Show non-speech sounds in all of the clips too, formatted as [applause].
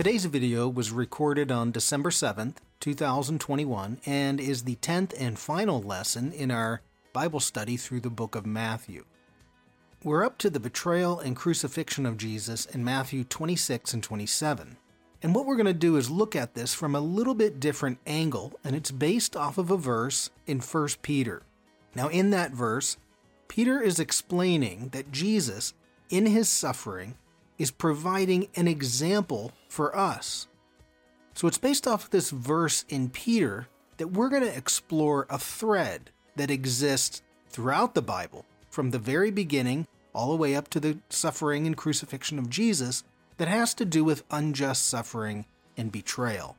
Today's video was recorded on December 7th, 2021, and is the 10th and final lesson in our Bible study through the book of Matthew. We're up to the betrayal and crucifixion of Jesus in Matthew 26 and 27. And what we're going to do is look at this from a little bit different angle, and it's based off of a verse in 1 Peter. Now, in that verse, Peter is explaining that Jesus, in his suffering, is providing an example for us. So it's based off this verse in Peter that we're going to explore a thread that exists throughout the Bible, from the very beginning all the way up to the suffering and crucifixion of Jesus, that has to do with unjust suffering and betrayal.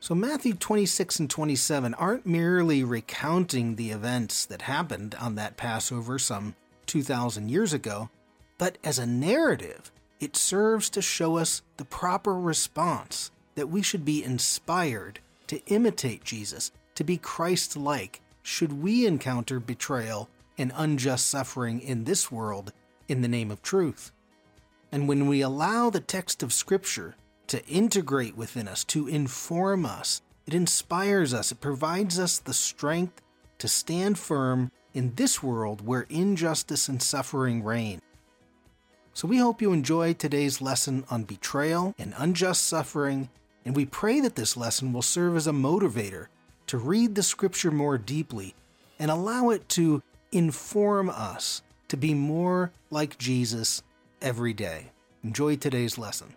So, Matthew 26 and 27 aren't merely recounting the events that happened on that Passover some 2,000 years ago, but as a narrative, it serves to show us the proper response that we should be inspired to imitate Jesus, to be Christ like, should we encounter betrayal and unjust suffering in this world in the name of truth. And when we allow the text of Scripture to integrate within us, to inform us, it inspires us, it provides us the strength to stand firm in this world where injustice and suffering reign. So we hope you enjoy today's lesson on betrayal and unjust suffering, and we pray that this lesson will serve as a motivator to read the Scripture more deeply and allow it to inform us to be more like Jesus every day. Enjoy today's lesson.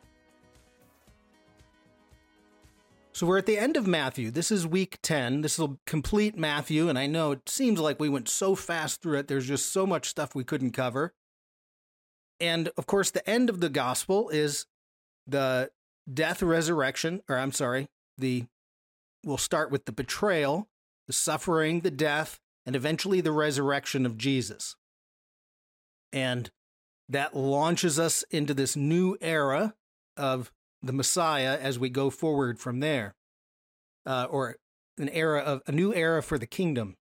So we're at the end of Matthew. This is week 10. This will complete Matthew, and I know it seems like we went so fast through it. There's just so much stuff we couldn't cover. And of course, the end of the gospel is the death, resurrection, or I'm sorry, the we'll start with the betrayal, the suffering, the death, and eventually the resurrection of Jesus. And that launches us into this new era of the Messiah as we go forward from there, uh, or an era of a new era for the kingdom.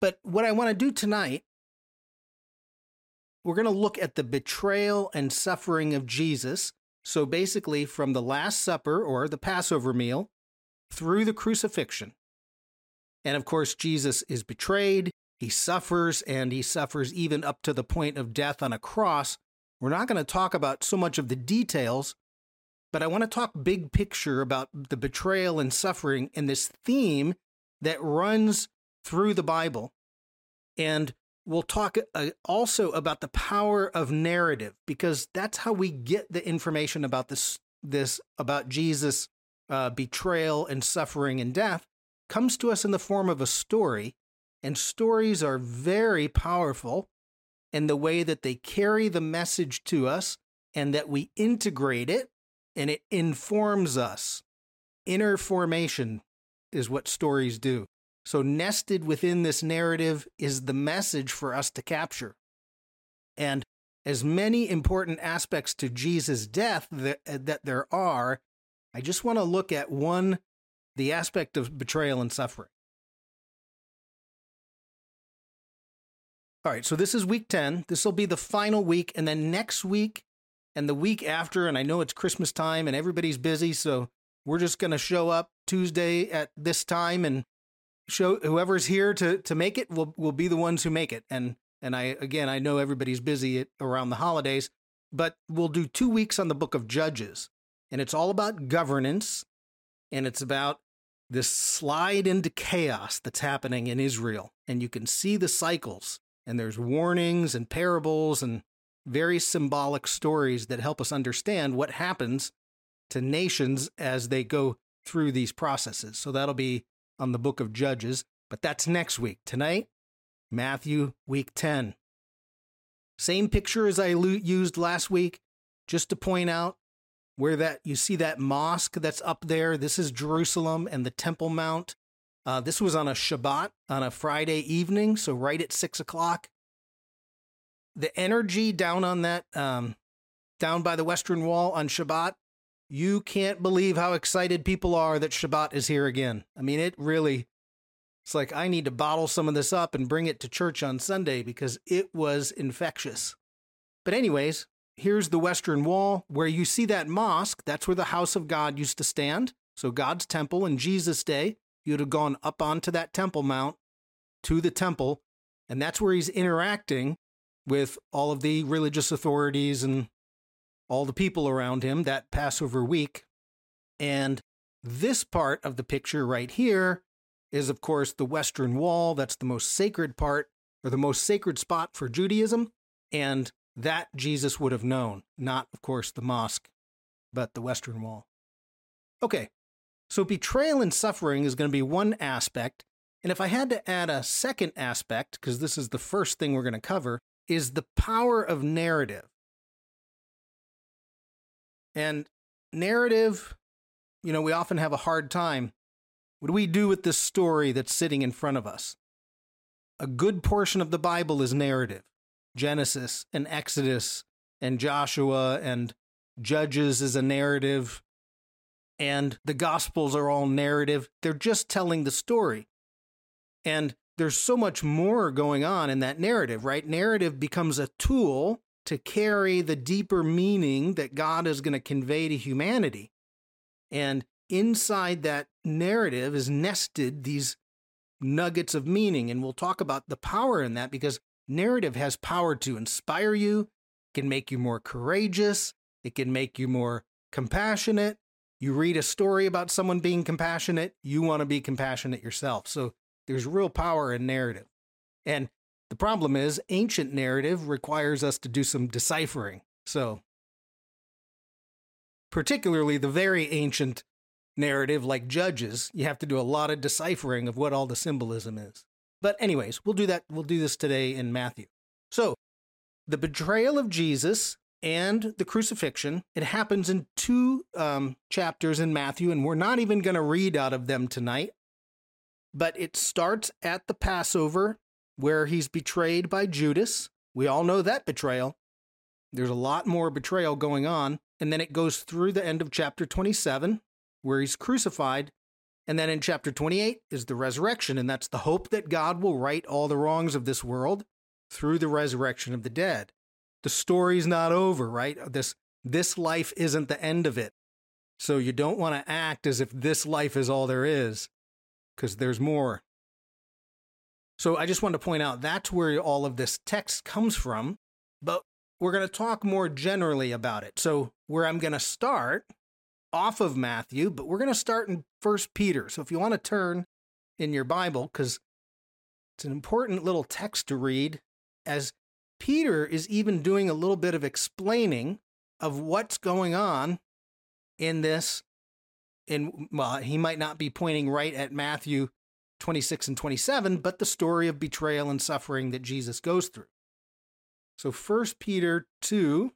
But what I want to do tonight, we're going to look at the betrayal and suffering of Jesus. So basically, from the Last Supper or the Passover meal through the crucifixion. And of course, Jesus is betrayed, he suffers, and he suffers even up to the point of death on a cross. We're not going to talk about so much of the details, but I want to talk big picture about the betrayal and suffering and this theme that runs through the Bible. And we'll talk uh, also about the power of narrative because that's how we get the information about this this about Jesus uh, betrayal and suffering and death comes to us in the form of a story and stories are very powerful in the way that they carry the message to us and that we integrate it and it informs us. Inner formation is what stories do. So, nested within this narrative is the message for us to capture. And as many important aspects to Jesus' death that, that there are, I just want to look at one the aspect of betrayal and suffering. All right, so this is week 10. This will be the final week. And then next week and the week after, and I know it's Christmas time and everybody's busy, so we're just going to show up Tuesday at this time and show whoever's here to to make it will will be the ones who make it. And and I again, I know everybody's busy at, around the holidays, but we'll do 2 weeks on the book of Judges. And it's all about governance and it's about this slide into chaos that's happening in Israel. And you can see the cycles and there's warnings and parables and very symbolic stories that help us understand what happens to nations as they go through these processes. So that'll be on the book of Judges, but that's next week. Tonight, Matthew, week 10. Same picture as I used last week, just to point out where that you see that mosque that's up there. This is Jerusalem and the Temple Mount. Uh, this was on a Shabbat on a Friday evening, so right at six o'clock the energy down on that um, down by the western wall on Shabbat, you can't believe how excited people are that Shabbat is here again. I mean, it really it's like I need to bottle some of this up and bring it to church on Sunday because it was infectious. But anyways, here's the Western Wall where you see that mosque. That's where the house of God used to stand. So, God's temple in Jesus' day, you'd have gone up onto that Temple Mount to the temple, and that's where he's interacting with all of the religious authorities and all the people around him that Passover week. And this part of the picture right here is, of course, the Western Wall. That's the most sacred part or the most sacred spot for Judaism. And that Jesus would have known, not, of course, the mosque, but the Western Wall. Okay, so betrayal and suffering is going to be one aspect. And if I had to add a second aspect, because this is the first thing we're going to cover, is the power of narrative. And narrative, you know, we often have a hard time. What do we do with this story that's sitting in front of us? A good portion of the Bible is narrative Genesis and Exodus and Joshua and Judges is a narrative. And the Gospels are all narrative. They're just telling the story. And there's so much more going on in that narrative, right? Narrative becomes a tool to carry the deeper meaning that God is going to convey to humanity. And inside that narrative is nested these nuggets of meaning. And we'll talk about the power in that because narrative has power to inspire you, can make you more courageous, it can make you more compassionate. You read a story about someone being compassionate, you want to be compassionate yourself. So there's real power in narrative. And the problem is, ancient narrative requires us to do some deciphering. So, particularly the very ancient narrative, like Judges, you have to do a lot of deciphering of what all the symbolism is. But, anyways, we'll do that. We'll do this today in Matthew. So, the betrayal of Jesus and the crucifixion, it happens in two um, chapters in Matthew, and we're not even going to read out of them tonight. But it starts at the Passover where he's betrayed by Judas. We all know that betrayal. There's a lot more betrayal going on. And then it goes through the end of chapter 27, where he's crucified. And then in chapter 28 is the resurrection. And that's the hope that God will right all the wrongs of this world through the resurrection of the dead. The story's not over, right? This, this life isn't the end of it. So you don't want to act as if this life is all there is, because there's more. So I just want to point out that's where all of this text comes from, but we're going to talk more generally about it. So where I'm going to start off of Matthew, but we're going to start in First Peter. So if you want to turn in your Bible cuz it's an important little text to read as Peter is even doing a little bit of explaining of what's going on in this in well he might not be pointing right at Matthew 26 and 27, but the story of betrayal and suffering that Jesus goes through. So 1 Peter 2,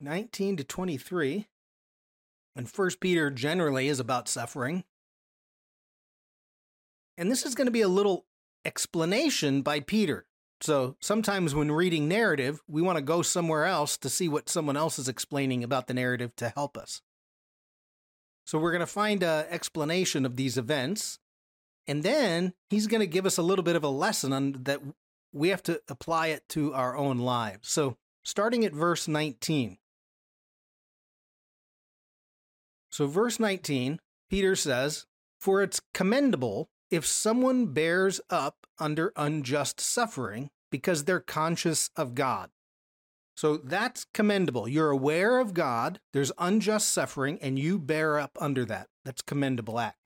19 to 23. And 1 Peter generally is about suffering. And this is going to be a little explanation by Peter. So sometimes when reading narrative, we want to go somewhere else to see what someone else is explaining about the narrative to help us. So we're going to find an explanation of these events and then he's going to give us a little bit of a lesson on that we have to apply it to our own lives. So, starting at verse 19. So, verse 19, Peter says, For it's commendable if someone bears up under unjust suffering because they're conscious of God. So that's commendable. You're aware of God, there's unjust suffering, and you bear up under that. That's commendable act.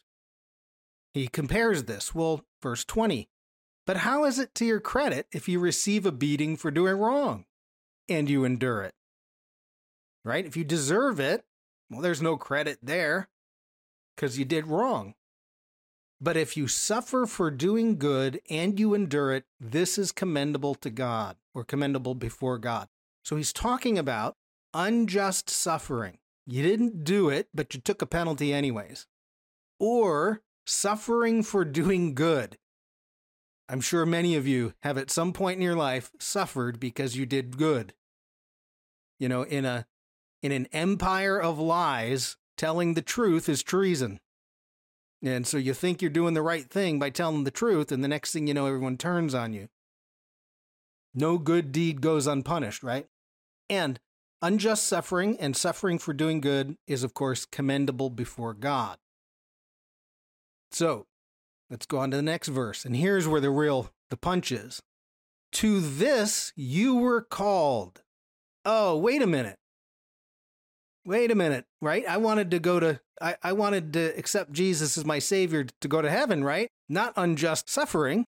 He compares this. Well, verse 20. But how is it to your credit if you receive a beating for doing wrong and you endure it? Right? If you deserve it, well, there's no credit there because you did wrong. But if you suffer for doing good and you endure it, this is commendable to God or commendable before God. So he's talking about unjust suffering. You didn't do it, but you took a penalty anyways. Or suffering for doing good. I'm sure many of you have at some point in your life suffered because you did good. You know, in a in an empire of lies, telling the truth is treason. And so you think you're doing the right thing by telling the truth, and the next thing you know, everyone turns on you. No good deed goes unpunished, right? And Unjust suffering and suffering for doing good is, of course, commendable before God. So, let's go on to the next verse. And here's where the real the punch is. To this you were called. Oh, wait a minute. Wait a minute, right? I wanted to go to I, I wanted to accept Jesus as my savior to go to heaven, right? Not unjust suffering.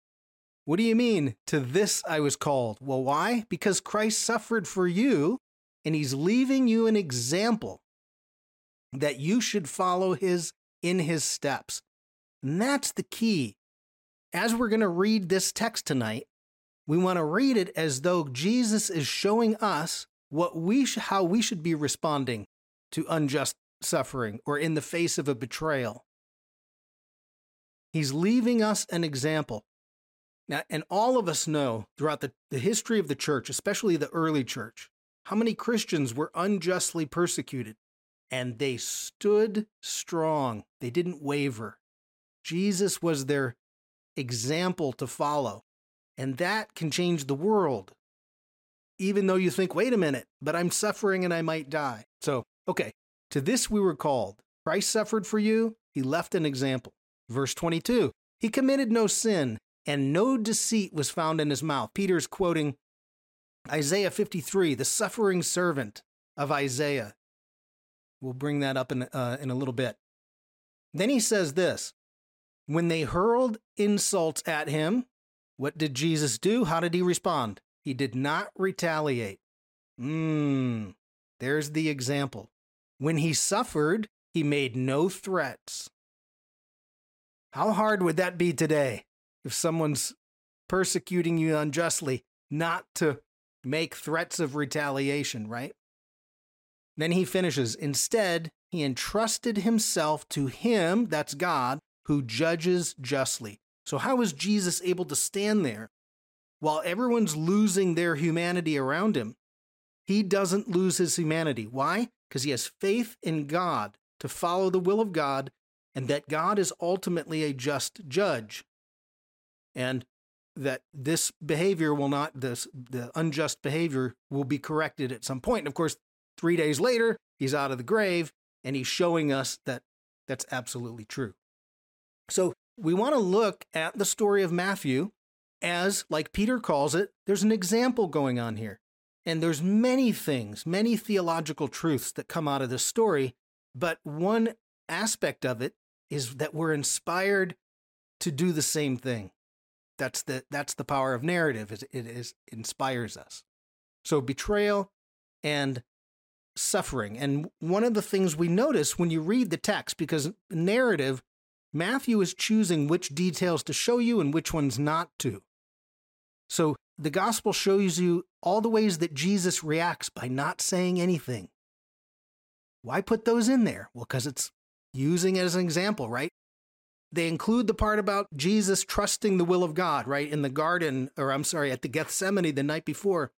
What do you mean? To this I was called. Well, why? Because Christ suffered for you and he's leaving you an example that you should follow his in his steps. And that's the key. As we're going to read this text tonight, we want to read it as though Jesus is showing us what we sh- how we should be responding to unjust suffering or in the face of a betrayal. He's leaving us an example. Now, and all of us know throughout the, the history of the church, especially the early church, how many Christians were unjustly persecuted and they stood strong. They didn't waver. Jesus was their example to follow. And that can change the world. Even though you think, wait a minute, but I'm suffering and I might die. So, okay, to this we were called. Christ suffered for you, he left an example. Verse 22 He committed no sin, and no deceit was found in his mouth. Peter's quoting Isaiah 53, the suffering servant of Isaiah. We'll bring that up in, uh, in a little bit. Then he says this When they hurled insults at him, what did Jesus do? How did he respond? He did not retaliate. Mmm, there's the example. When he suffered, he made no threats. How hard would that be today if someone's persecuting you unjustly not to make threats of retaliation, right? Then he finishes, instead, he entrusted himself to him, that's God, who judges justly. So, how is Jesus able to stand there while everyone's losing their humanity around him? He doesn't lose his humanity. Why? Because he has faith in God to follow the will of God and that God is ultimately a just judge. And that this behavior will not this the unjust behavior will be corrected at some point. And of course, 3 days later, he's out of the grave and he's showing us that that's absolutely true. So, we want to look at the story of Matthew as like Peter calls it, there's an example going on here. And there's many things, many theological truths that come out of this story, but one aspect of it is that we're inspired to do the same thing. That's the that's the power of narrative. Is it is inspires us. So betrayal and suffering. And one of the things we notice when you read the text, because narrative, Matthew is choosing which details to show you and which ones not to. So the gospel shows you all the ways that Jesus reacts by not saying anything. Why put those in there? Well, because it's using it as an example, right? They include the part about Jesus trusting the will of God, right? In the garden, or I'm sorry, at the Gethsemane the night before.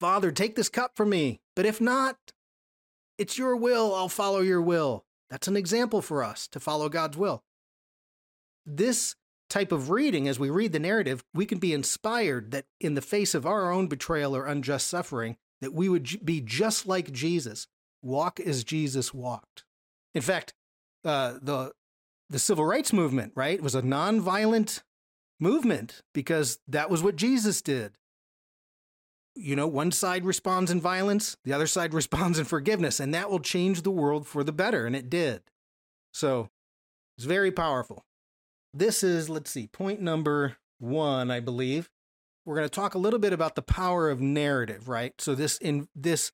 Father, take this cup from me. But if not, it's your will, I'll follow your will. That's an example for us to follow God's will. This type of reading, as we read the narrative, we can be inspired that in the face of our own betrayal or unjust suffering, that we would be just like Jesus, walk as Jesus walked. In fact, uh, the the civil rights movement, right, was a nonviolent movement because that was what Jesus did. You know, one side responds in violence, the other side [laughs] responds in forgiveness, and that will change the world for the better, and it did. So it's very powerful. This is, let's see, point number one, I believe. We're going to talk a little bit about the power of narrative, right? So this in this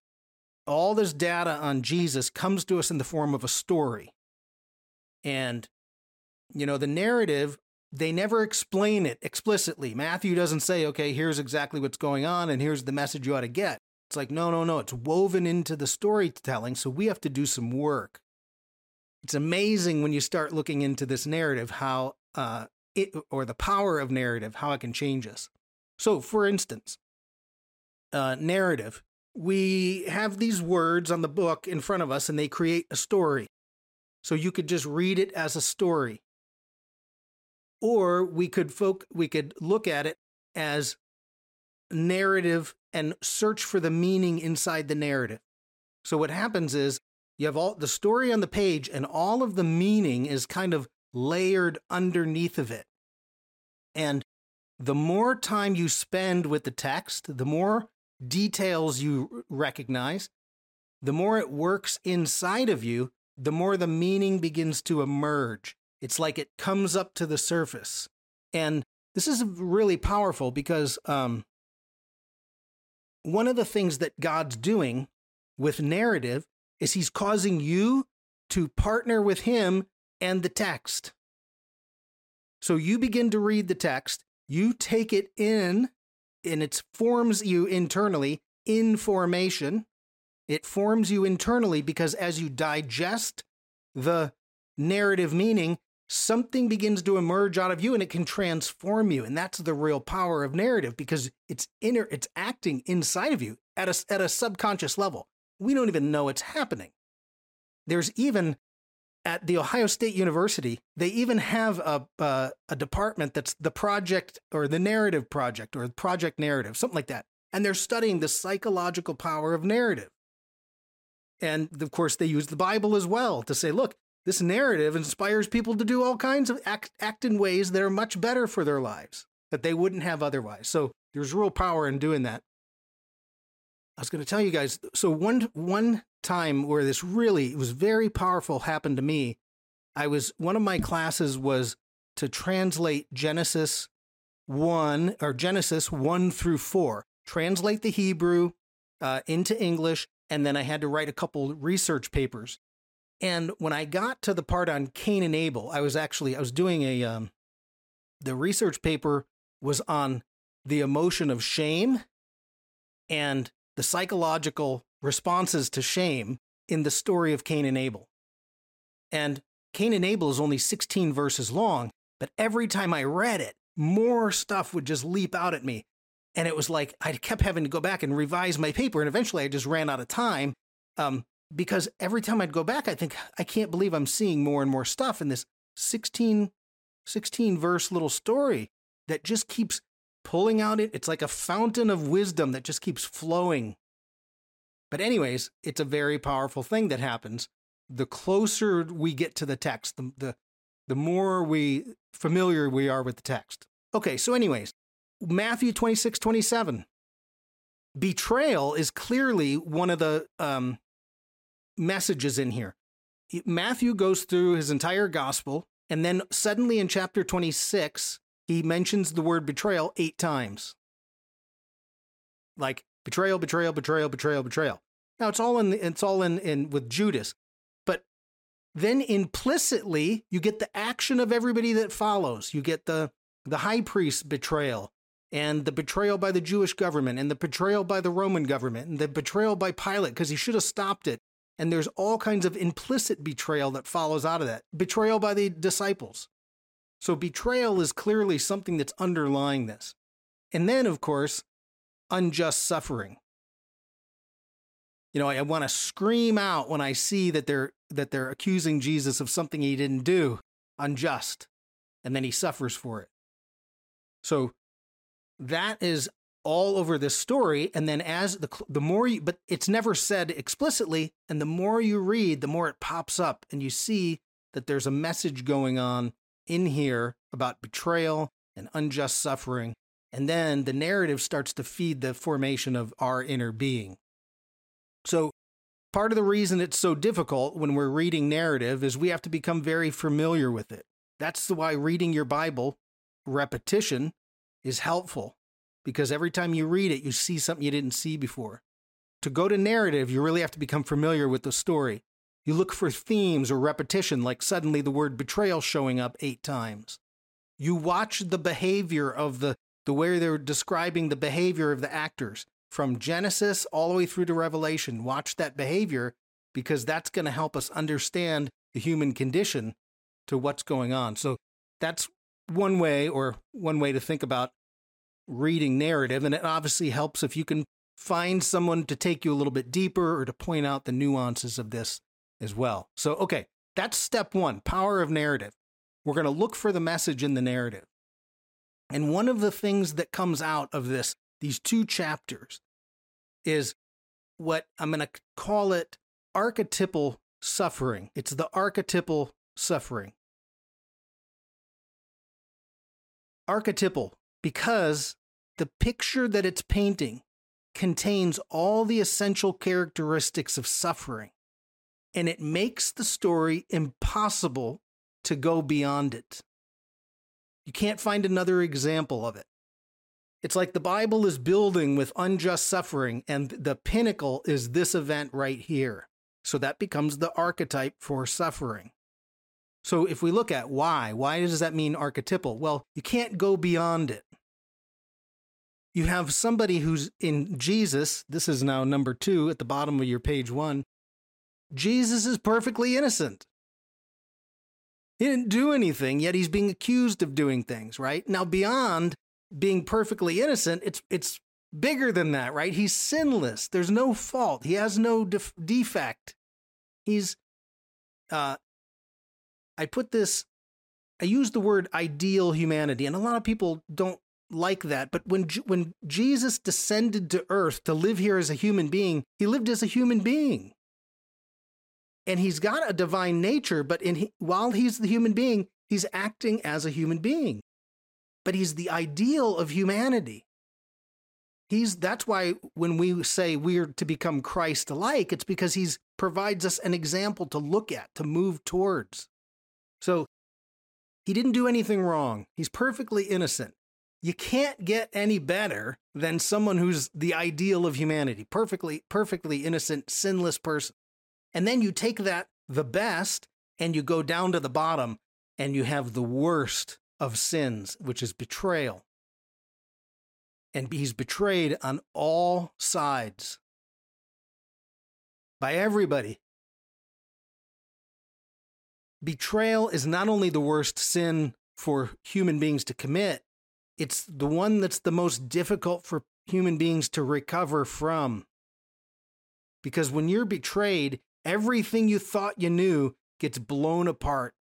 all this data on Jesus comes to us in the form of a story. And you know, the narrative, they never explain it explicitly. Matthew doesn't say, okay, here's exactly what's going on and here's the message you ought to get. It's like, no, no, no. It's woven into the storytelling. So we have to do some work. It's amazing when you start looking into this narrative how uh, it, or the power of narrative, how it can change us. So, for instance, uh, narrative. We have these words on the book in front of us and they create a story. So you could just read it as a story or we could folk we could look at it as narrative and search for the meaning inside the narrative. So what happens is you have all the story on the page and all of the meaning is kind of layered underneath of it. And the more time you spend with the text, the more details you recognize, the more it works inside of you, the more the meaning begins to emerge. It's like it comes up to the surface. And this is really powerful because um, one of the things that God's doing with narrative is he's causing you to partner with him and the text. So you begin to read the text, you take it in, and it forms you internally in formation. It forms you internally because as you digest the narrative meaning, something begins to emerge out of you and it can transform you. And that's the real power of narrative because it's inner, it's acting inside of you at a, at a subconscious level. We don't even know it's happening. There's even at the Ohio State University, they even have a, a department that's the project or the narrative project or project narrative, something like that. And they're studying the psychological power of narrative. And of course, they use the Bible as well to say, look, this narrative inspires people to do all kinds of act, act in ways that are much better for their lives that they wouldn't have otherwise. So there's real power in doing that. I was going to tell you guys. So one one time where this really was very powerful happened to me. I was one of my classes was to translate Genesis one or Genesis one through four. Translate the Hebrew uh, into English, and then I had to write a couple research papers. And when I got to the part on Cain and Abel, I was actually I was doing a um, the research paper was on the emotion of shame and the psychological responses to shame in the story of Cain and Abel. And Cain and Abel is only 16 verses long, but every time I read it, more stuff would just leap out at me. And it was like I kept having to go back and revise my paper. And eventually I just ran out of time. Um, because every time I'd go back, I think, I can't believe I'm seeing more and more stuff in this 16, 16 verse little story that just keeps pulling out it. It's like a fountain of wisdom that just keeps flowing. But, anyways, it's a very powerful thing that happens. The closer we get to the text, the, the, the more we familiar we are with the text. Okay, so, anyways, Matthew 26, 27. Betrayal is clearly one of the um, messages in here. Matthew goes through his entire gospel, and then suddenly in chapter 26, he mentions the word betrayal eight times. Like betrayal, betrayal, betrayal, betrayal, betrayal. Now it's all in it's all in, in with Judas. But then implicitly you get the action of everybody that follows. You get the the high priest betrayal and the betrayal by the Jewish government and the betrayal by the Roman government and the betrayal by Pilate because he should have stopped it and there's all kinds of implicit betrayal that follows out of that. Betrayal by the disciples. So betrayal is clearly something that's underlying this. And then, of course, unjust suffering. You know, I want to scream out when I see that they're that they're accusing Jesus of something he didn't do, unjust, and then he suffers for it. So that is all over this story and then as the the more you but it's never said explicitly and the more you read the more it pops up and you see that there's a message going on in here about betrayal and unjust suffering and then the narrative starts to feed the formation of our inner being. So part of the reason it's so difficult when we're reading narrative is we have to become very familiar with it. That's why reading your bible repetition is helpful because every time you read it, you see something you didn't see before. To go to narrative, you really have to become familiar with the story. You look for themes or repetition, like suddenly the word betrayal showing up eight times. You watch the behavior of the, the way they're describing the behavior of the actors from Genesis all the way through to Revelation. Watch that behavior because that's going to help us understand the human condition to what's going on. So that's one way or one way to think about reading narrative. And it obviously helps if you can find someone to take you a little bit deeper or to point out the nuances of this as well. So, okay, that's step one power of narrative. We're going to look for the message in the narrative. And one of the things that comes out of this these two chapters, is what I'm going to call it archetypal suffering. It's the archetypal suffering. Archetypal, because the picture that it's painting contains all the essential characteristics of suffering, and it makes the story impossible to go beyond it. You can't find another example of it. It's like the Bible is building with unjust suffering, and the pinnacle is this event right here. So that becomes the archetype for suffering. So if we look at why, why does that mean archetypal? Well, you can't go beyond it. You have somebody who's in Jesus. This is now number two at the bottom of your page one. Jesus is perfectly innocent. He didn't do anything, yet he's being accused of doing things, right? Now, beyond being perfectly innocent, it's, it's bigger than that, right? He's sinless. There's no fault. He has no def- defect. He's, uh, I put this, I use the word ideal humanity, and a lot of people don't like that. But when when Jesus descended to earth to live here as a human being, he lived as a human being. And he's got a divine nature, but in while he's the human being, he's acting as a human being. But he's the ideal of humanity. He's that's why when we say we're to become Christ alike, it's because he's provides us an example to look at, to move towards. So he didn't do anything wrong. He's perfectly innocent you can't get any better than someone who's the ideal of humanity, perfectly, perfectly innocent, sinless person. And then you take that, the best, and you go down to the bottom and you have the worst of sins, which is betrayal. And he's betrayed on all sides by everybody. Betrayal is not only the worst sin for human beings to commit, it's the one that's the most difficult for human beings to recover from. Because when you're betrayed, everything you thought you knew gets blown apart.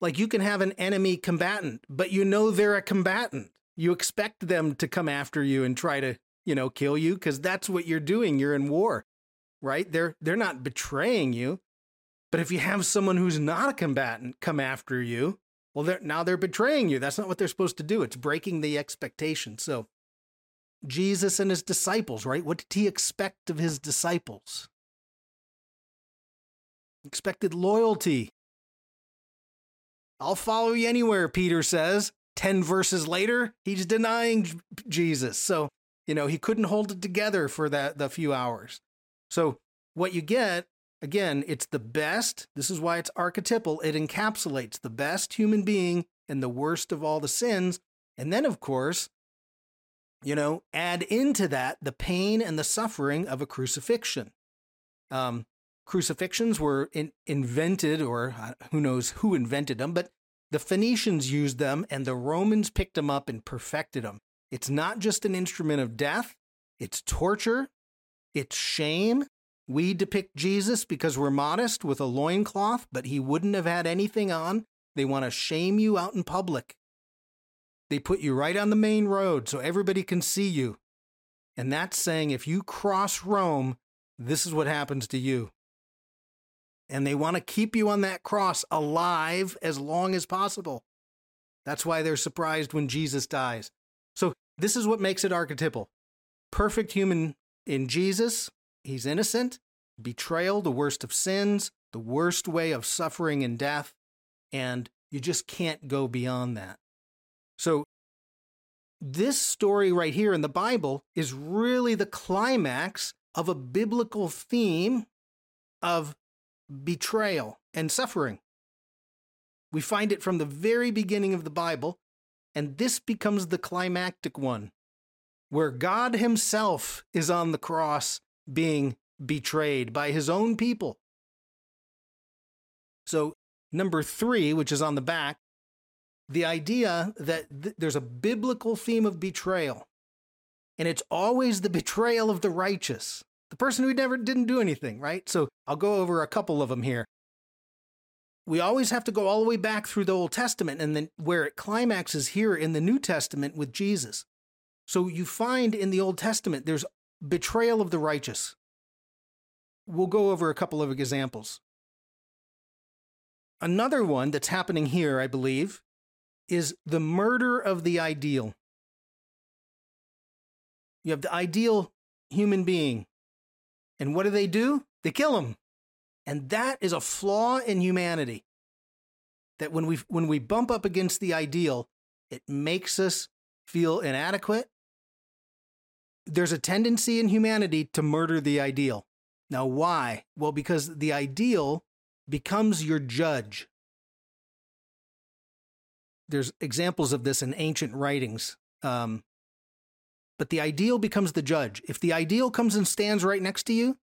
Like you can have an enemy combatant, but you know they're a combatant. You expect them to come after you and try to, you know, kill you because that's what you're doing. You're in war, right? They're they're not betraying you. But if you have someone who's not a combatant come after you, well, they're, now they're betraying you. That's not what they're supposed to do. It's breaking the expectation. So, Jesus and his disciples, right? What did he expect of his disciples? Expected loyalty. I'll follow you anywhere, Peter says. 10 verses later, he's denying Jesus. So, you know, he couldn't hold it together for that the few hours. So, what you get Again, it's the best. This is why it's archetypal. It encapsulates the best human being and the worst of all the sins. And then, of course, you know, add into that the pain and the suffering of a crucifixion. Um, crucifixions were in, invented, or uh, who knows who invented them, but the Phoenicians used them and the Romans picked them up and perfected them. It's not just an instrument of death, it's torture, it's shame, we depict Jesus because we're modest with a loincloth, but he wouldn't have had anything on. They want to shame you out in public. They put you right on the main road so everybody can see you. And that's saying if you cross Rome, this is what happens to you. And they want to keep you on that cross alive as long as possible. That's why they're surprised when Jesus dies. So, this is what makes it archetypal. Perfect human in Jesus, He's innocent, betrayal, the worst of sins, the worst way of suffering and death, and you just can't go beyond that. So, this story right here in the Bible is really the climax of a biblical theme of betrayal and suffering. We find it from the very beginning of the Bible, and this becomes the climactic one, where God Himself is on the cross being betrayed by his own people. So, number three, which is on the back, the idea that th- there's a biblical theme of betrayal, and it's always the betrayal of the righteous, the person who never didn't do anything, right? So, I'll go over a couple of them here. we always have to go all the way back through the Old Testament and then where it climaxes here in the New Testament with Jesus. So you find in the Old Testament there's betrayal of the righteous. We'll go over a couple of examples. Another one that's happening here, I believe, is the murder of the ideal. You have the ideal human being. And what do they do? They kill him. And that is a flaw in humanity. That when we when we bump up against the ideal, it makes us feel inadequate. There's a tendency in humanity to murder the ideal. Now why? Well, because the ideal becomes your judge. There's examples of this in ancient writings. Um, but the ideal becomes the judge. If the ideal comes and stands right next to you,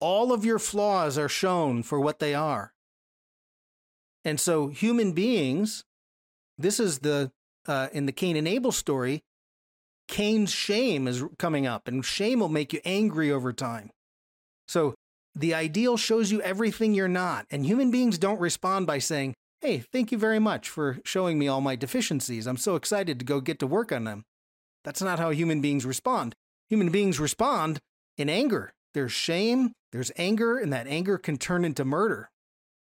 all of your flaws are shown for what they are. And so, human beings, this is the, uh, in the Cain and Abel story, Cain's shame is coming up, and shame will make you angry over time. So, the ideal shows you everything you're not. And human beings don't respond by saying, Hey, thank you very much for showing me all my deficiencies. I'm so excited to go get to work on them. That's not how human beings respond. Human beings respond in anger. There's shame, there's anger, and that anger can turn into murder.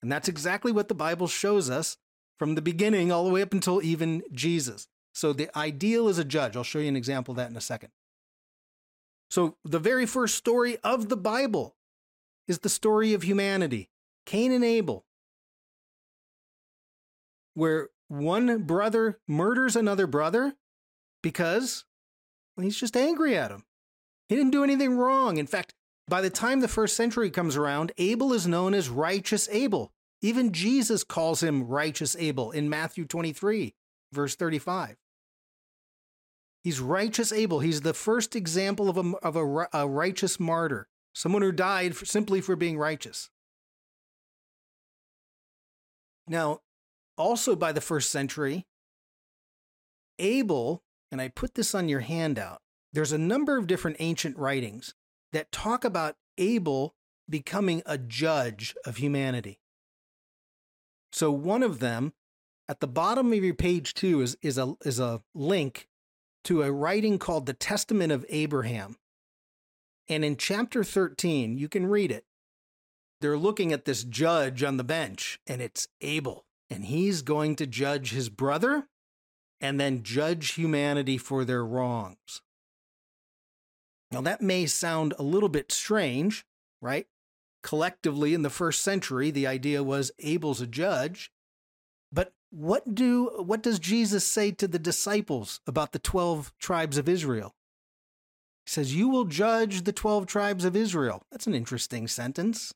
And that's exactly what the Bible shows us from the beginning all the way up until even Jesus. So the ideal is a judge. I'll show you an example of that in a second. So the very first story of the Bible is the story of humanity Cain and Abel, where one brother murders another brother because he's just angry at him. He didn't do anything wrong. In fact, by the time the first century comes around, Abel is known as righteous Abel. Even Jesus calls him righteous Abel in Matthew 23, verse 35. He's righteous Abel. He's the first example of a, of a, a righteous martyr, someone who died for, simply for being righteous. Now, also by the first century, Abel, and I put this on your handout, there's a number of different ancient writings that talk about Abel becoming a judge of humanity. So one of them at the bottom of your page two is, is, a, is a link to a writing called the Testament of Abraham. And in chapter 13, you can read it. They're looking at this judge on the bench, and it's Abel. And he's going to judge his brother and then judge humanity for their wrongs. Now, that may sound a little bit strange, right? Collectively, in the first century, the idea was Abel's a judge. What do what does Jesus say to the disciples about the 12 tribes of Israel? He says, "You will judge the 12 tribes of Israel." That's an interesting sentence.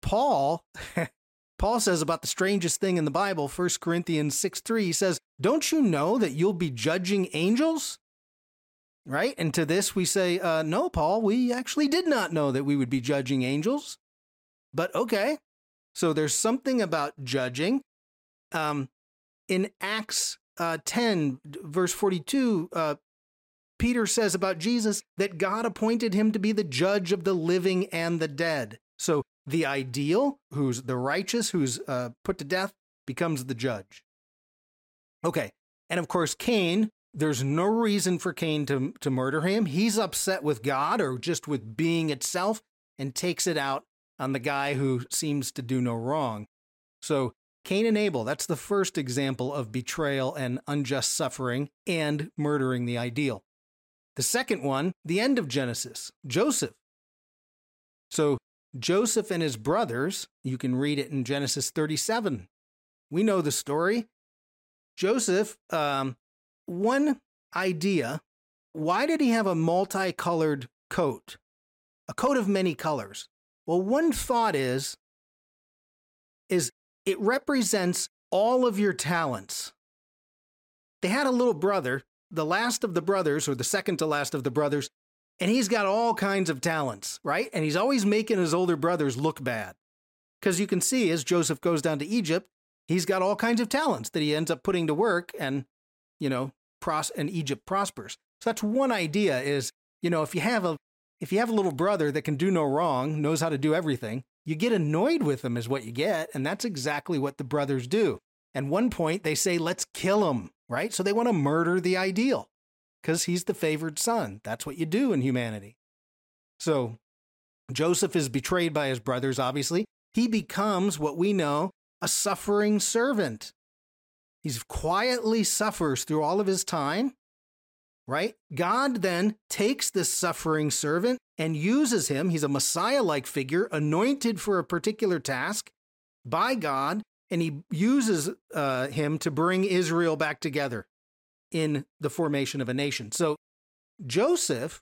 Paul [laughs] Paul says about the strangest thing in the Bible, 1 Corinthians 6 3, he says, Don't you know that you'll be judging angels? right? And to this we say, uh, no, Paul, we actually did not know that we would be judging angels. But okay. So there's something about judging. Um, in Acts uh, 10, verse 42, uh, Peter says about Jesus that God appointed him to be the judge of the living and the dead. So the ideal, who's the righteous, who's uh, put to death, becomes the judge. Okay. And of course, Cain there's no reason for Cain to, to murder him. He's upset with God or just with being itself and takes it out on the guy who seems to do no wrong. So, Cain and Abel, that's the first example of betrayal and unjust suffering and murdering the ideal. The second one, the end of Genesis, Joseph. So, Joseph and his brothers, you can read it in Genesis 37. We know the story. Joseph um, one idea why did he have a multicolored coat? A coat of many colors. Well, one thought is is it represents all of your talents. They had a little brother, the last of the brothers or the second to last of the brothers, and he's got all kinds of talents, right? And he's always making his older brothers look bad. Cuz you can see as Joseph goes down to Egypt, he's got all kinds of talents that he ends up putting to work and you know, pros- and Egypt prospers. So that's one idea is, you know, if you have a if you have a little brother that can do no wrong, knows how to do everything, you get annoyed with them, is what you get. And that's exactly what the brothers do. At one point, they say, let's kill him, right? So they want to murder the ideal because he's the favored son. That's what you do in humanity. So Joseph is betrayed by his brothers, obviously. He becomes what we know a suffering servant. He quietly suffers through all of his time, right? God then takes this suffering servant and uses him. He's a Messiah like figure, anointed for a particular task by God, and he uses uh, him to bring Israel back together in the formation of a nation. So, Joseph,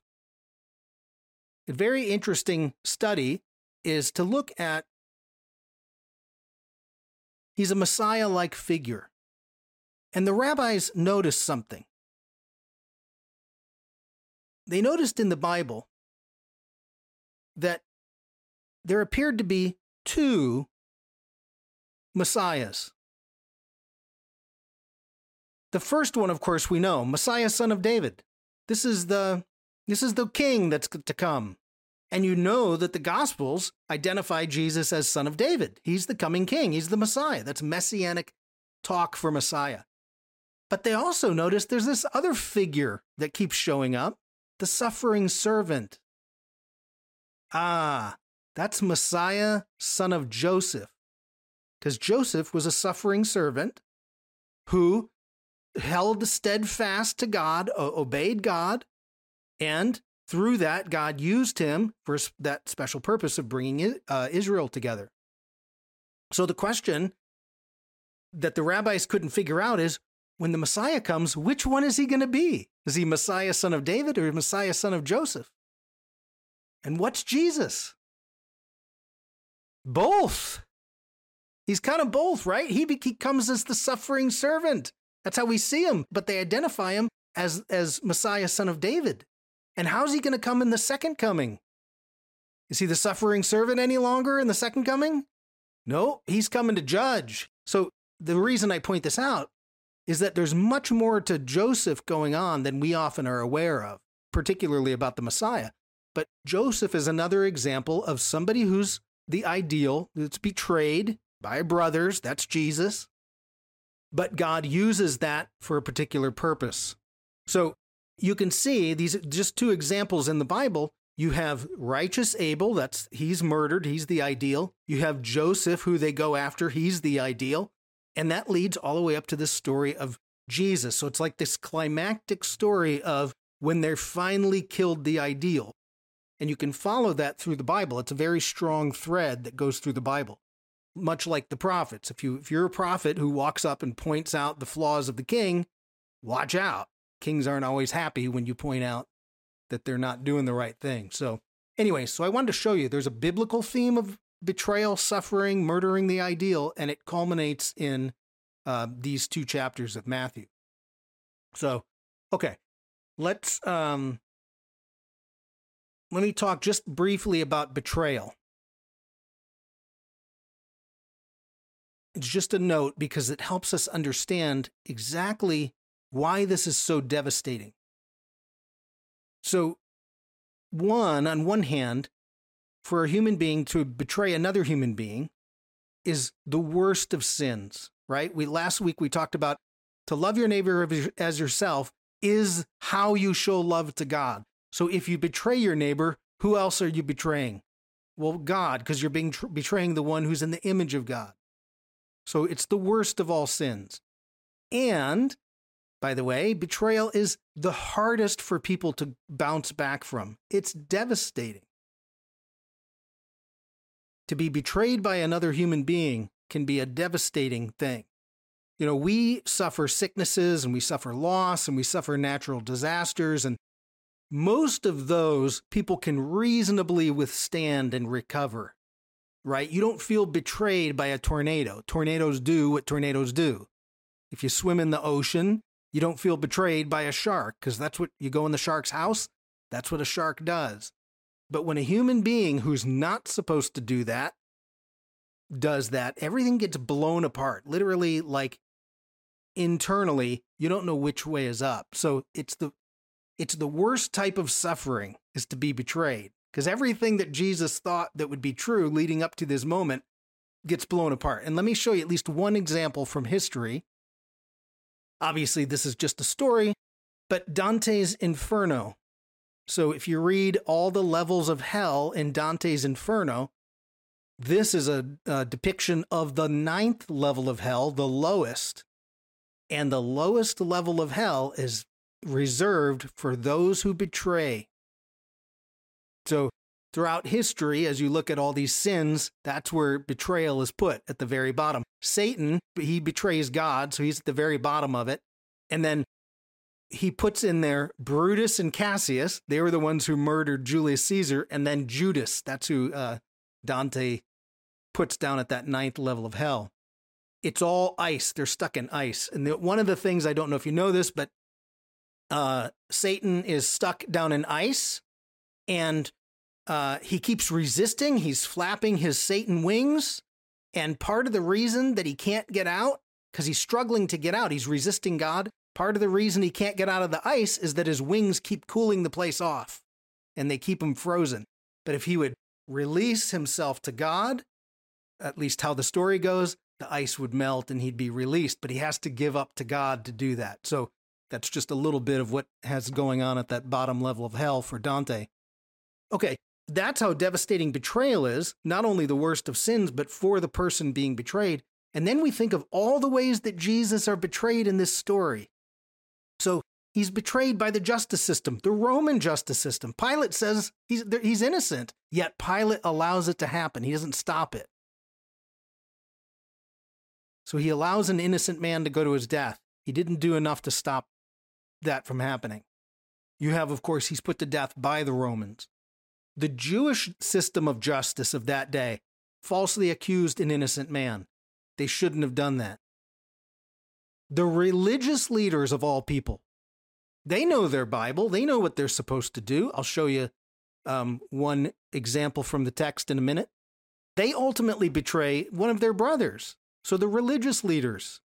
a very interesting study is to look at he's a Messiah like figure. And the rabbis noticed something. They noticed in the Bible that there appeared to be two messiahs. The first one, of course, we know, Messiah, son of David. This is the this is the king that's to come. And you know that the Gospels identify Jesus as son of David. He's the coming king. He's the Messiah. That's messianic talk for Messiah. But they also notice there's this other figure that keeps showing up the suffering servant. Ah, that's Messiah, son of Joseph. Because Joseph was a suffering servant who held steadfast to God, obeyed God, and through that, God used him for that special purpose of bringing uh, Israel together. So the question that the rabbis couldn't figure out is when the Messiah comes, which one is he going to be? Is he Messiah, son of David, or Messiah, son of Joseph? And what's Jesus? Both. He's kind of both, right? He, he comes as the suffering servant. That's how we see him, but they identify him as, as Messiah, son of David. And how's he going to come in the second coming? Is he the suffering servant any longer in the second coming? No, he's coming to judge. So the reason I point this out is that there's much more to Joseph going on than we often are aware of, particularly about the Messiah. But Joseph is another example of somebody who's the ideal, that's betrayed by brothers, that's Jesus. But God uses that for a particular purpose. So you can see these just two examples in the Bible. You have righteous Abel, that's he's murdered, he's the ideal. You have Joseph, who they go after, he's the ideal. And that leads all the way up to the story of Jesus. So it's like this climactic story of when they're finally killed the ideal. And you can follow that through the Bible. It's a very strong thread that goes through the Bible. Much like the prophets. If you if you're a prophet who walks up and points out the flaws of the king, watch out kings aren't always happy when you point out that they're not doing the right thing. So, anyway, so I wanted to show you there's a biblical theme of betrayal, suffering, murdering the ideal, and it culminates in uh, these two chapters of Matthew. So, okay, let's um, let me talk just briefly about betrayal. It's just a note because it helps us understand exactly why this is so devastating. So, one, on one hand, for a human being to betray another human being is the worst of sins, right? We last week we talked about to love your neighbor as yourself is how you show love to God. So if you betray your neighbor, who else are you betraying? Well, God, because you're being tr- betraying the one who's in the image of God. So it's the worst of all sins. And by the way, betrayal is the hardest for people to bounce back from. It's devastating. To be betrayed by another human being can be a devastating thing. You know, we suffer sicknesses and we suffer loss and we suffer natural disasters, and most of those people can reasonably withstand and recover, right? You don't feel betrayed by a tornado. Tornadoes do what tornadoes do. If you swim in the ocean, you don't feel betrayed by a shark because that's what you go in the shark's house. That's what a shark does. But when a human being who's not supposed to do that does that, everything gets blown apart. Literally, like internally, you don't know which way is up. So it's the it's the worst type of suffering is to be betrayed because everything that Jesus thought that would be true leading up to this moment gets blown apart. And let me show you at least one example from history. Obviously, this is just a story, but Dante's Inferno. So if you read all the levels of hell in Dante's Inferno, this is a, a depiction of the ninth level of hell, the lowest. And the lowest level of hell is reserved for those who betray. So throughout history, as you look at all these sins, that's where betrayal is put at the very bottom. Satan, he betrays God, so he's at the very bottom of it. And then he puts in there Brutus and Cassius. They were the ones who murdered Julius Caesar. And then Judas, that's who uh, Dante puts down at that ninth level of hell. It's all ice. They're stuck in ice. And the, one of the things, I don't know if you know this, but uh, Satan is stuck down in ice. And uh, he keeps resisting. He's flapping his Satan wings. And part of the reason that he can't get out, because he's struggling to get out, he's resisting God. Part of the reason he can't get out of the ice is that his wings keep cooling the place off and they keep him frozen. But if he would release himself to God, at least how the story goes, the ice would melt and he'd be released. But he has to give up to God to do that. So that's just a little bit of what has going on at that bottom level of hell for Dante. Okay, that's how devastating betrayal is, not only the worst of sins, but for the person being betrayed. And then we think of all the ways that Jesus are betrayed in this story. So he's betrayed by the justice system, the Roman justice system. Pilate says he's, he's innocent, yet Pilate allows it to happen. He doesn't stop it. So he allows an innocent man to go to his death. He didn't do enough to stop that from happening. You have, of course, he's put to death by the Romans. The Jewish system of justice of that day falsely accused an innocent man. They shouldn't have done that. The religious leaders of all people, they know their Bible, they know what they're supposed to do. I'll show you um, one example from the text in a minute. They ultimately betray one of their brothers. So the religious leaders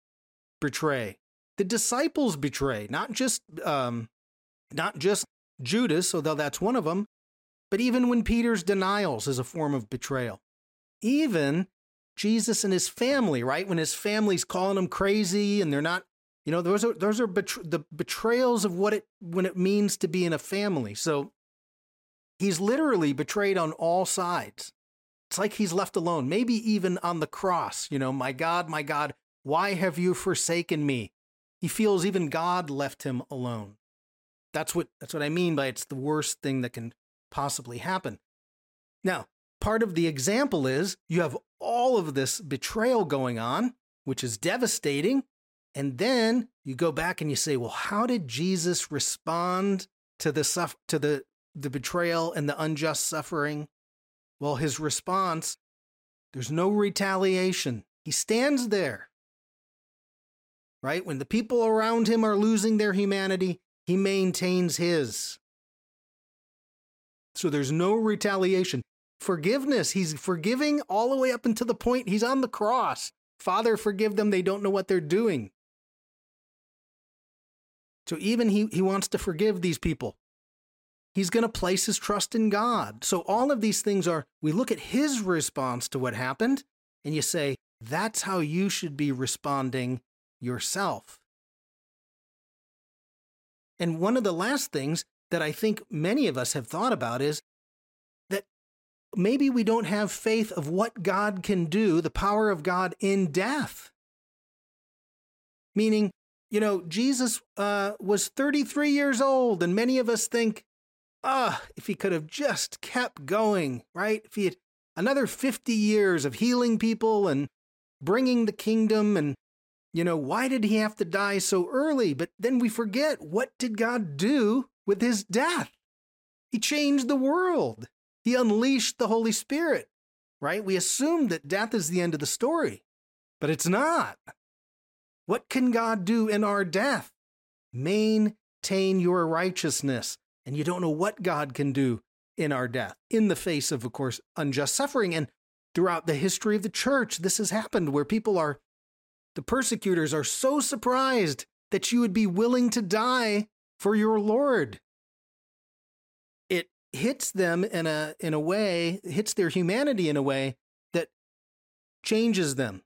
betray, the disciples betray, not just um, not just Judas, although that's one of them, but even when Peter's denials is a form of betrayal. Even Jesus and his family, right? When his family's calling him crazy and they're not, you know, those are those are the betrayals of what it when it means to be in a family. So he's literally betrayed on all sides. It's like he's left alone, maybe even on the cross, you know, my God, my God, why have you forsaken me? He feels even God left him alone. That's what that's what I mean by it's the worst thing that can possibly happen. Now, part of the example is you have all of this betrayal going on, which is devastating. And then you go back and you say, well, how did Jesus respond to the to the the betrayal and the unjust suffering? Well, his response, there's no retaliation. He stands there. Right? When the people around him are losing their humanity, he maintains his. So there's no retaliation. Forgiveness, he's forgiving all the way up until the point he's on the cross. Father, forgive them, they don't know what they're doing. So even he, he wants to forgive these people. He's going to place his trust in God. So all of these things are, we look at his response to what happened, and you say, that's how you should be responding yourself. And one of the last things that I think many of us have thought about is maybe we don't have faith of what God can do, the power of God in death. Meaning, you know, Jesus uh, was 33 years old, and many of us think, ah, oh, if he could have just kept going, right? If he had another 50 years of healing people and bringing the kingdom and you know why did he have to die so early but then we forget what did god do with his death. He changed the world. He unleashed the Holy Spirit, right? We assume that death is the end of the story, but it's not. What can God do in our death? Maintain your righteousness. And you don't know what God can do in our death, in the face of, of course, unjust suffering. And throughout the history of the church, this has happened where people are, the persecutors are so surprised that you would be willing to die for your Lord. It hits them in a in a way, hits their humanity in a way that changes them.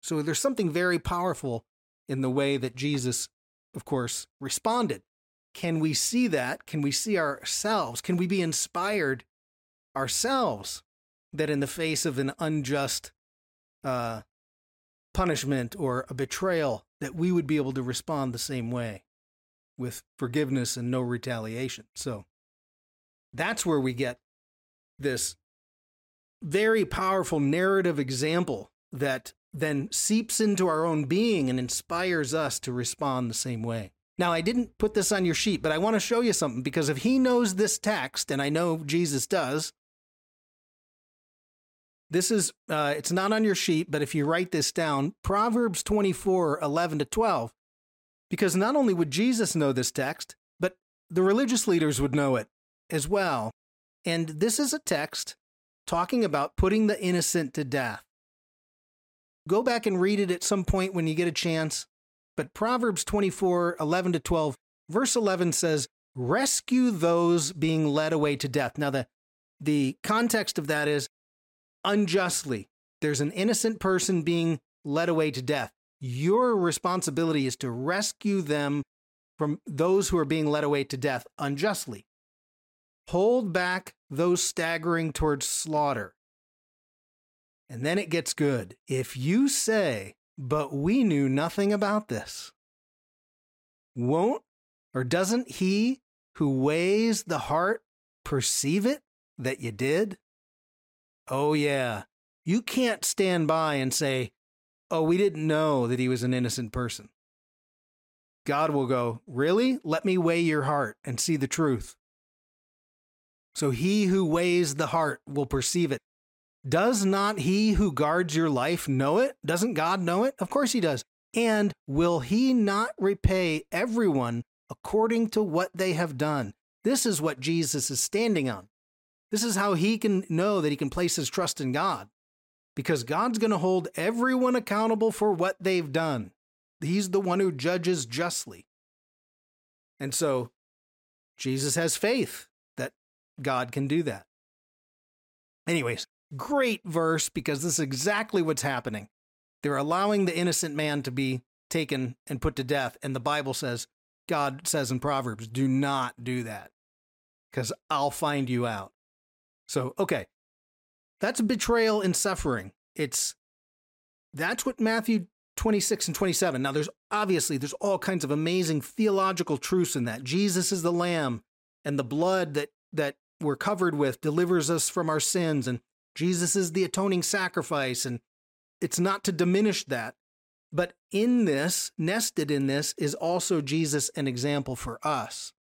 So there's something very powerful in the way that Jesus, of course, responded. Can we see that? Can we see ourselves? Can we be inspired ourselves that in the face of an unjust uh, punishment or a betrayal, that we would be able to respond the same way with forgiveness and no retaliation? So that's where we get this very powerful narrative example that then seeps into our own being and inspires us to respond the same way. Now, I didn't put this on your sheet, but I want to show you something because if he knows this text, and I know Jesus does, this is, uh, it's not on your sheet, but if you write this down, Proverbs 24 11 to 12, because not only would Jesus know this text, but the religious leaders would know it as well. And this is a text talking about putting the innocent to death. Go back and read it at some point when you get a chance. But Proverbs 24 11 to 12, verse 11 says, Rescue those being led away to death. Now, the, the context of that is unjustly. There's an innocent person being led away to death. Your responsibility is to rescue them from those who are being led away to death unjustly. Hold back those staggering towards slaughter. And then it gets good. If you say, but we knew nothing about this, won't or doesn't he who weighs the heart perceive it that you did? Oh, yeah. You can't stand by and say, oh, we didn't know that he was an innocent person. God will go, Really? Let me weigh your heart and see the truth. So he who weighs the heart will perceive it. Does not he who guards your life know it? Doesn't God know it? Of course he does. And will he not repay everyone according to what they have done? This is what Jesus is standing on. This is how he can know that he can place his trust in God. Because God's going to hold everyone accountable for what they've done. He's the one who judges justly. And so Jesus has faith God can do that. Anyways, great verse because this is exactly what's happening. They're allowing the innocent man to be taken and put to death. And the Bible says, God says in Proverbs, do not do that because I'll find you out. So, okay, that's a betrayal and suffering. It's that's what Matthew 26 and 27. Now, there's obviously there's all kinds of amazing theological truths in that. Jesus is the lamb and the blood that that we're covered with delivers us from our sins, and Jesus is the atoning sacrifice. And it's not to diminish that. But in this, nested in this, is also Jesus an example for us.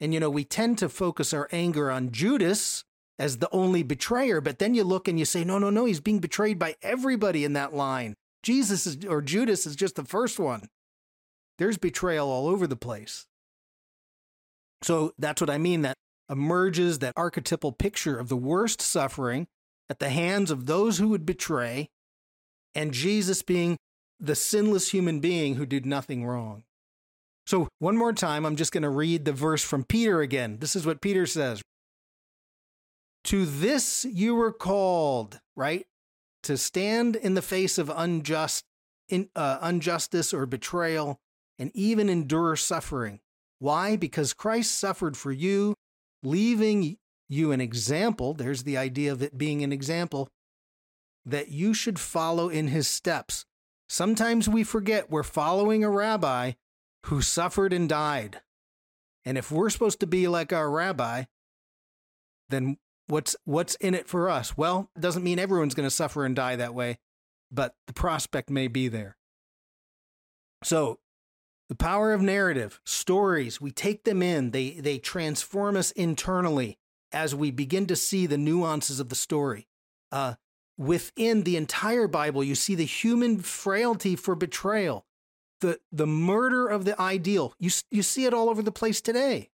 And you know, we tend to focus our anger on Judas as the only betrayer, but then you look and you say, no, no, no, he's being betrayed by everybody in that line. Jesus is, or Judas is just the first one. There's betrayal all over the place. So that's what I mean that emerges that archetypal picture of the worst suffering at the hands of those who would betray, and Jesus being the sinless human being who did nothing wrong. So, one more time, I'm just going to read the verse from Peter again. This is what Peter says To this you were called, right? To stand in the face of unjust, in, uh, injustice or betrayal, and even endure suffering. Why? Because Christ suffered for you, leaving you an example. There's the idea of it being an example that you should follow in his steps. Sometimes we forget we're following a rabbi who suffered and died. And if we're supposed to be like our rabbi, then what's what's in it for us? Well, it doesn't mean everyone's going to suffer and die that way, but the prospect may be there. So, the power of narrative, stories, we take them in, they, they transform us internally as we begin to see the nuances of the story. Uh, within the entire Bible, you see the human frailty for betrayal, the, the murder of the ideal. You, you see it all over the place today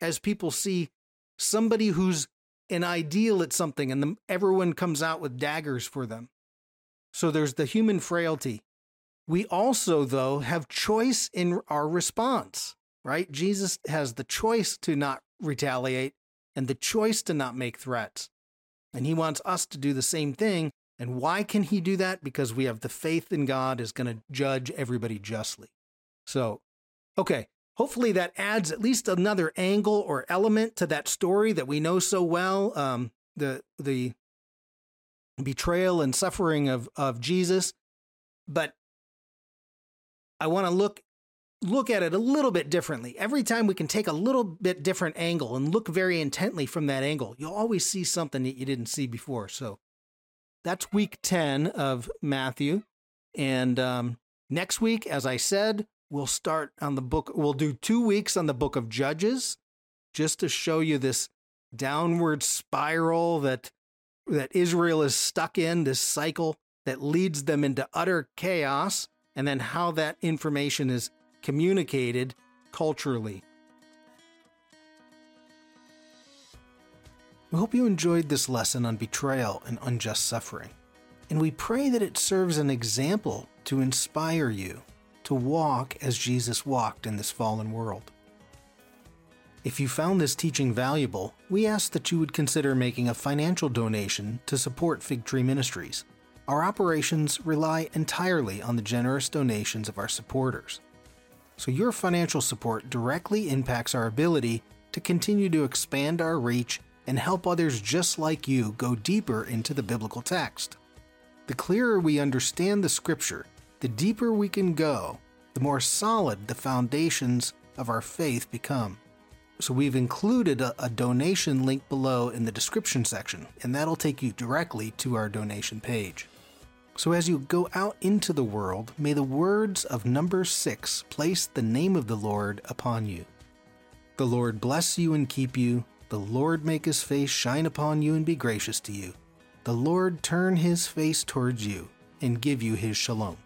as people see somebody who's an ideal at something and the, everyone comes out with daggers for them. So there's the human frailty. We also, though, have choice in our response, right? Jesus has the choice to not retaliate, and the choice to not make threats. And he wants us to do the same thing. And why can he do that? Because we have the faith in God is going to judge everybody justly. So, okay, hopefully that adds at least another angle or element to that story that we know so well. Um, the the betrayal and suffering of of Jesus, but I want to look look at it a little bit differently. Every time we can take a little bit different angle and look very intently from that angle, you'll always see something that you didn't see before. So that's week 10 of Matthew. And um, next week, as I said, we'll start on the book, we'll do two weeks on the book of Judges just to show you this downward spiral that that Israel is stuck in, this cycle that leads them into utter chaos, and then how that information is communicated culturally. We hope you enjoyed this lesson on betrayal and unjust suffering, and we pray that it serves an example to inspire you to walk as Jesus walked in this fallen world. If you found this teaching valuable, we ask that you would consider making a financial donation to support Fig Tree Ministries. Our operations rely entirely on the generous donations of our supporters. So, your financial support directly impacts our ability to continue to expand our reach and help others just like you go deeper into the biblical text. The clearer we understand the scripture, the deeper we can go, the more solid the foundations of our faith become. So we've included a, a, donation link below in the description section, and that'll take you directly to our donation page. So as you go out into the world, may the words of Numbers six place the name of the Lord upon you. The Lord bless you and keep you. The Lord make his face shine upon you and be gracious to you. The Lord turn his face towards you and give you his shalom.